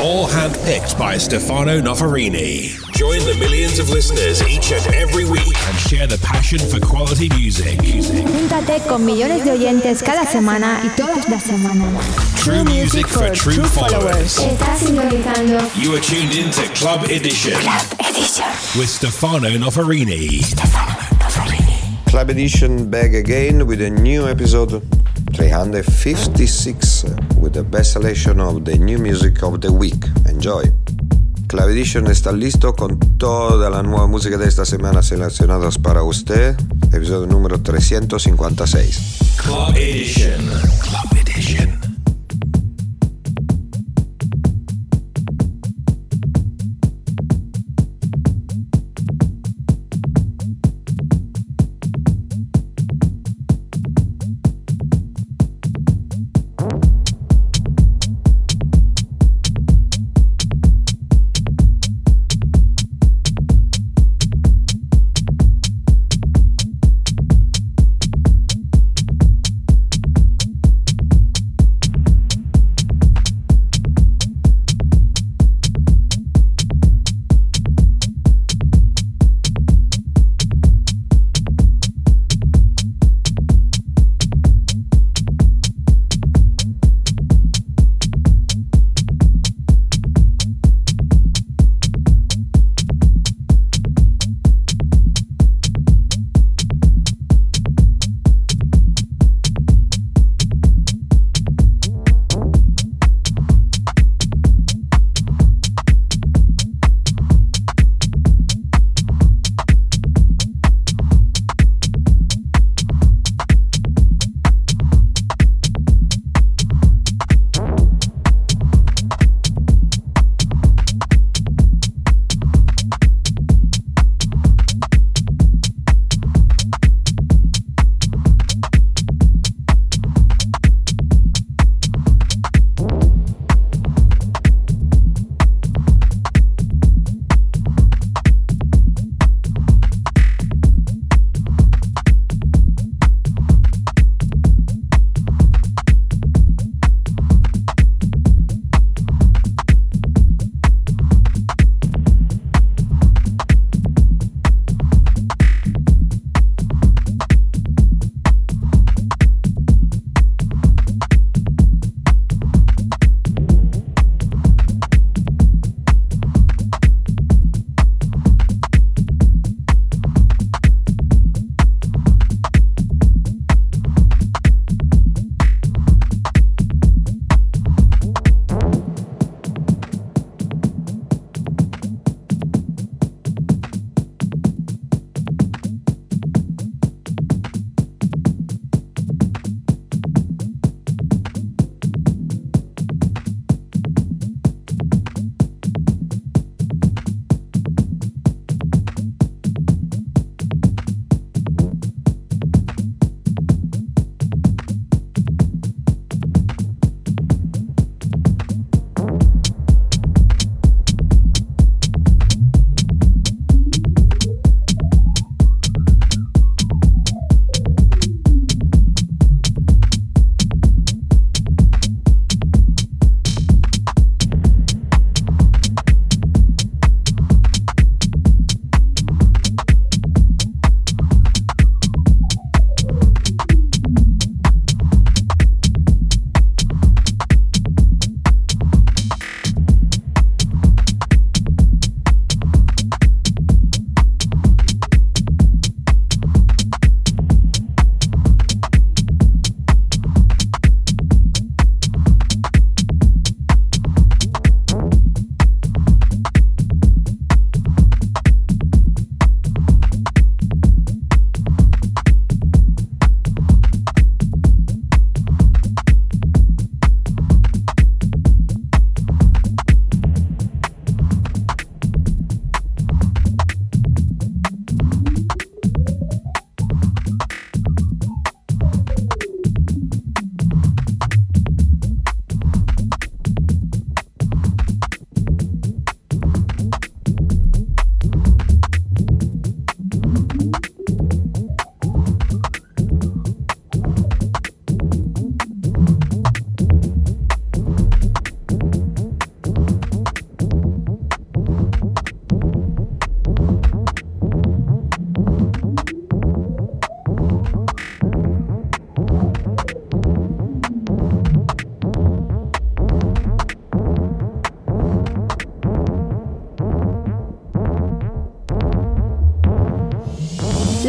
All handpicked by Stefano Noferini. Join the millions of listeners each and every week and share the passion for quality music. Júntate con millones de oyentes cada semana y todas las semanas. True music for true followers. Estás sintonizando You are tuned in to Club Edition Club Edition. with Stefano Noferini. Club Edition back again with a new episode 356 with the best selection of the new music of the week. Enjoy. Club Edition está listo con toda la nueva música de esta semana seleccionadas para usted. Episodio número 356. Club Edition. Club Edition.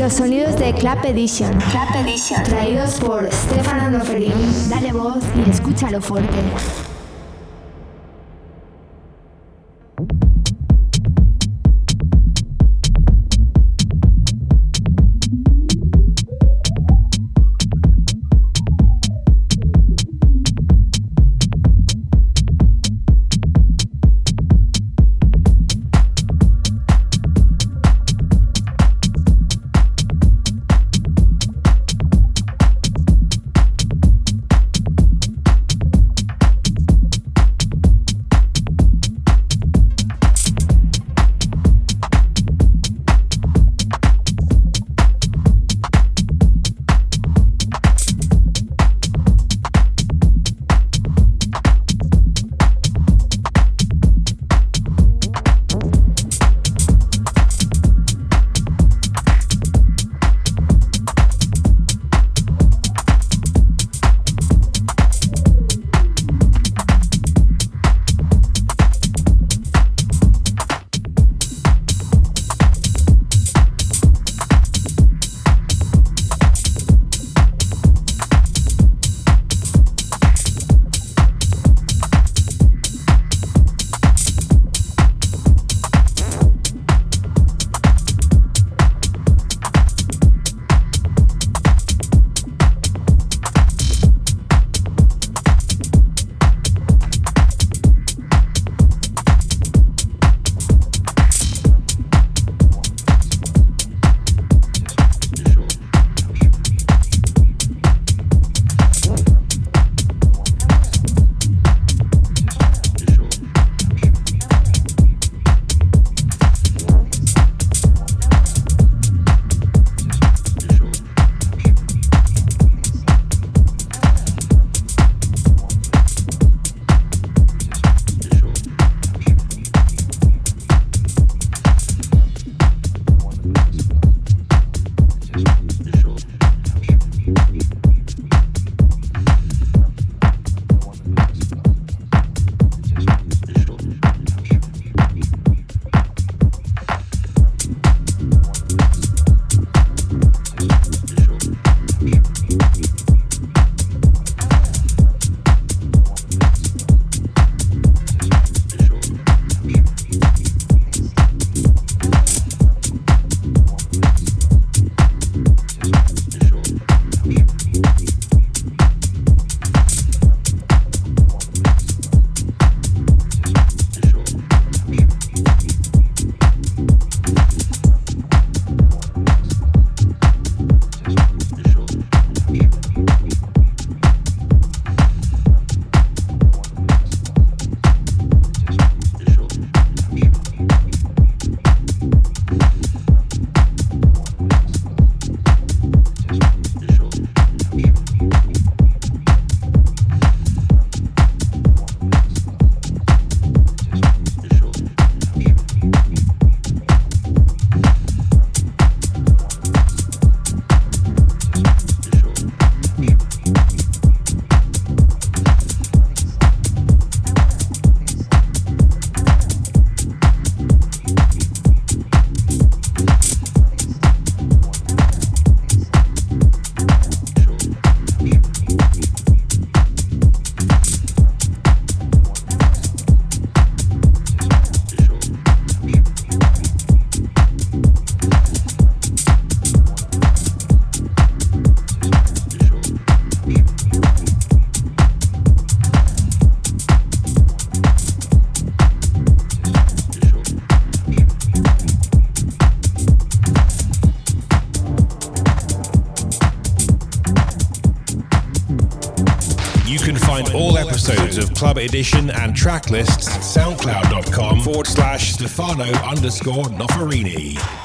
Los sonidos de Clap Edition. Clap Edition. Traídos por Stefano Noferini. Dale voz y escúchalo fuerte. Edition and track lists at soundcloud.com forward slash Stefano underscore Noferini.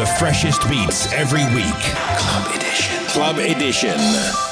The freshest beats every week. Club Edition. Club Edition.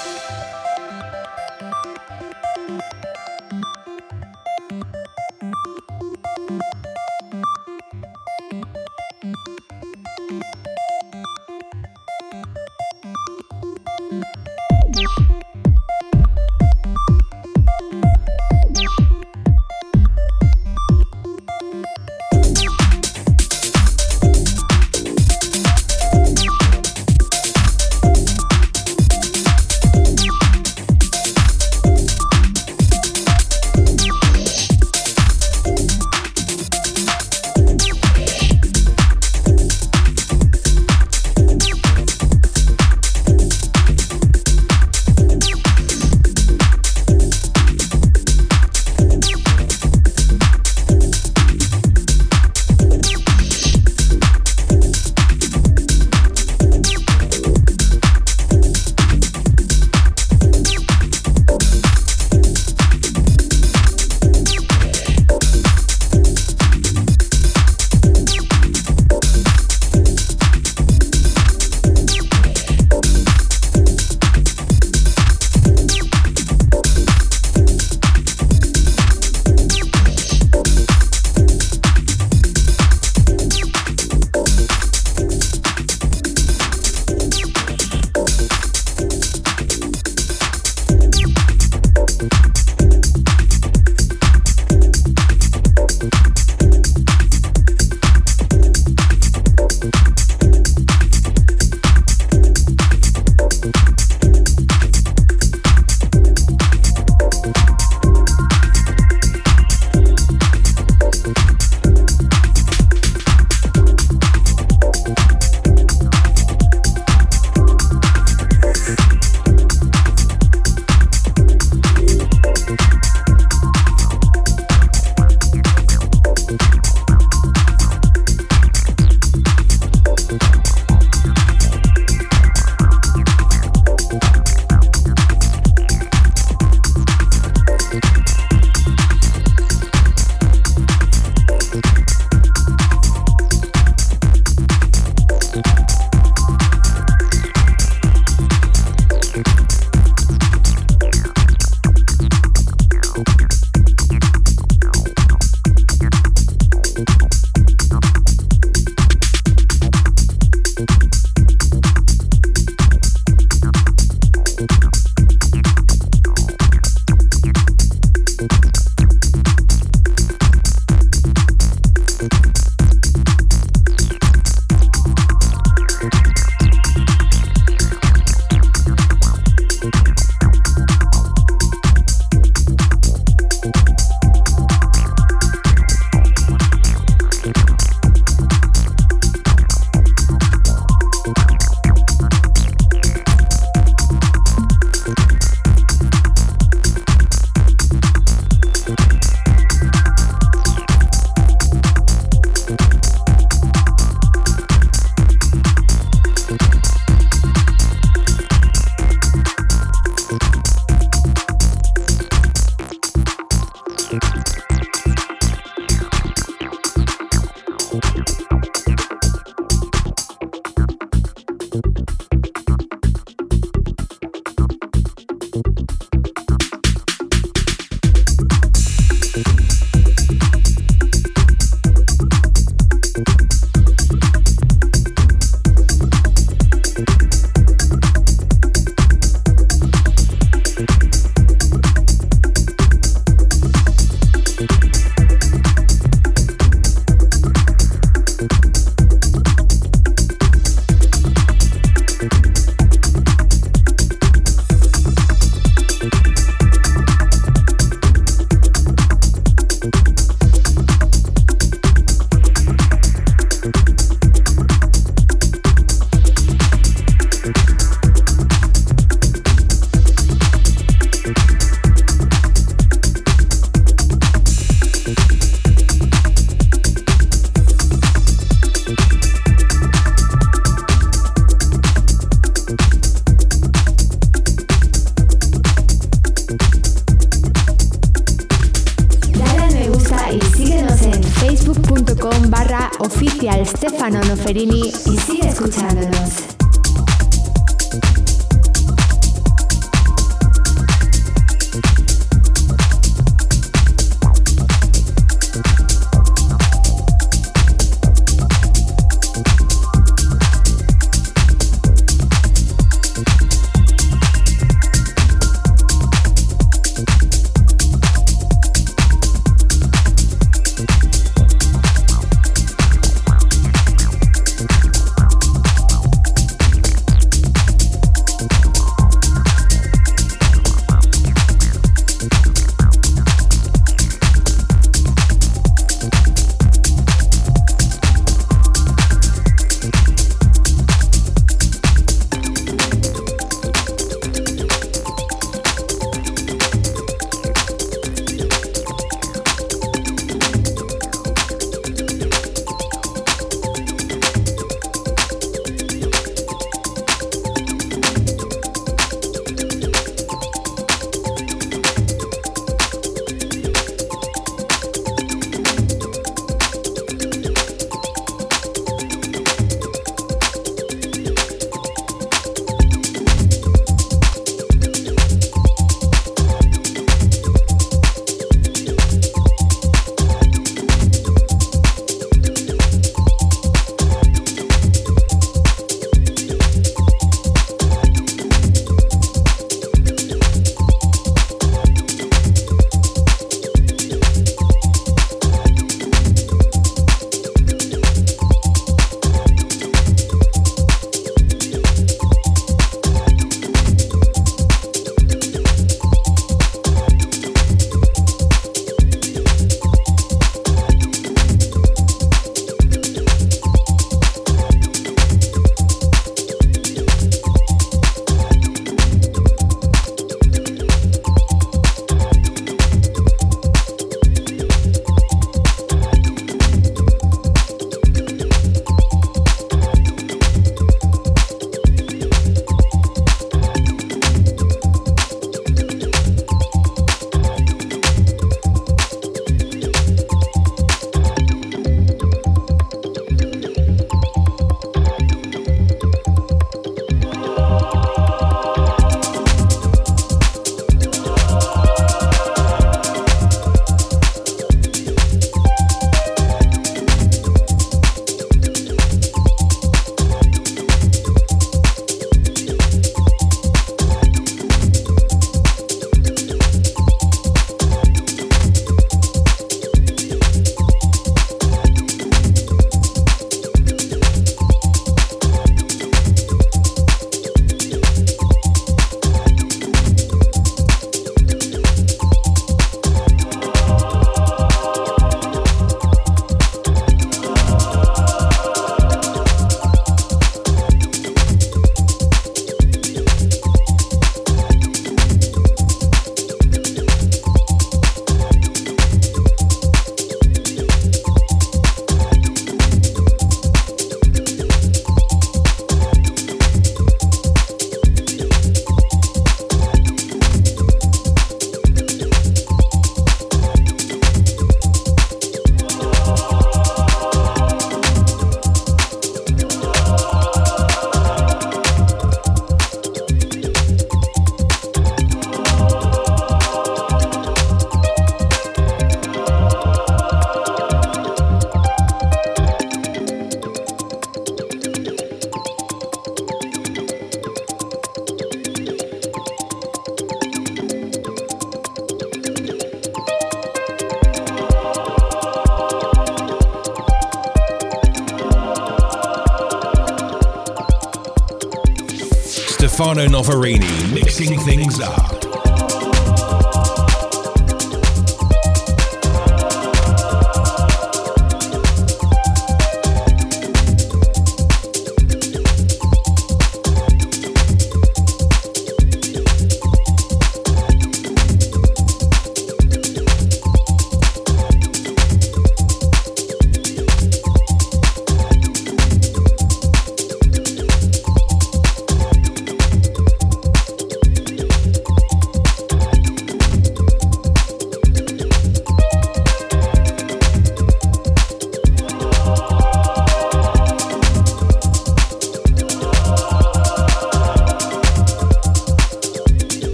Stefano Noferini mixing things up.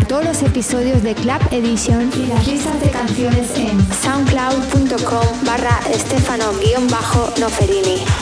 Todos los episodios de Club Edition y las listas de canciones en soundcloud.com barra estefano-noferini.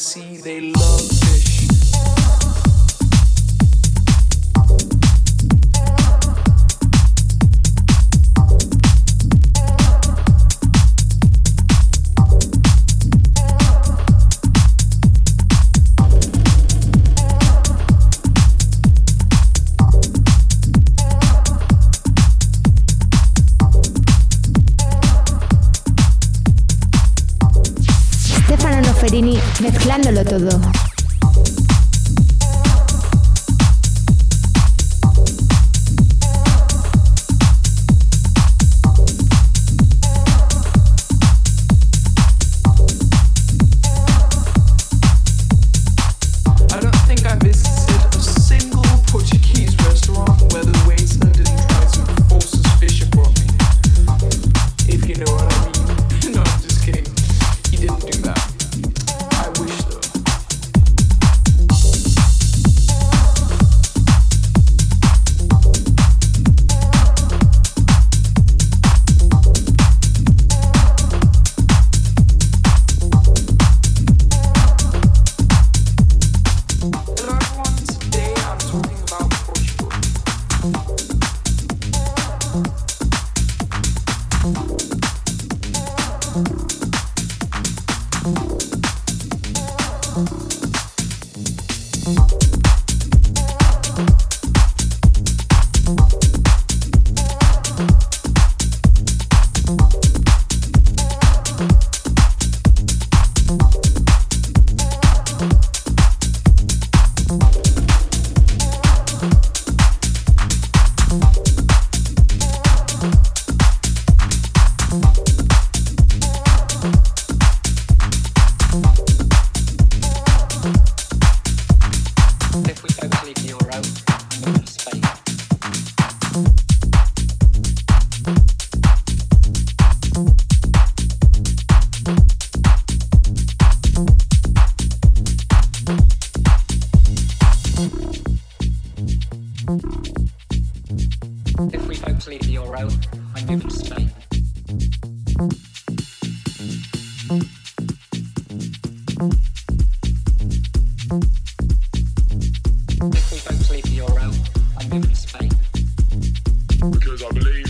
Located because I believe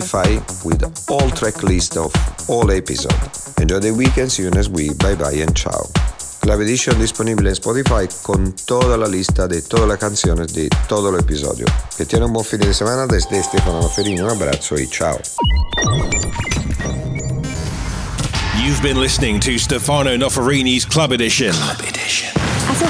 Spotify with all track list of all episodes. Enjoy the weekend, see you next week, bye bye and ciao. Club Edition disponibile en Spotify con toda la lista de todas las canciones de todo el episodio. Que tiene un buen fin de semana desde Stefano Noferini, un abrazo y ciao. You've been listening to Stefano Noferini's Club Edition. Club Edition.